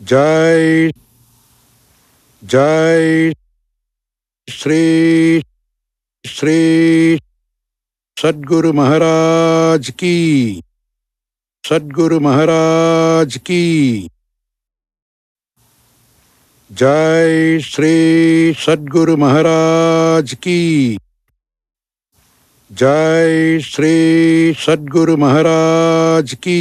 जय जय श्री श्री सदगुरु महाराज की सदगुरु महाराज की जय श्री सदगुरु महाराज की जय श्री सदगुरु महाराज की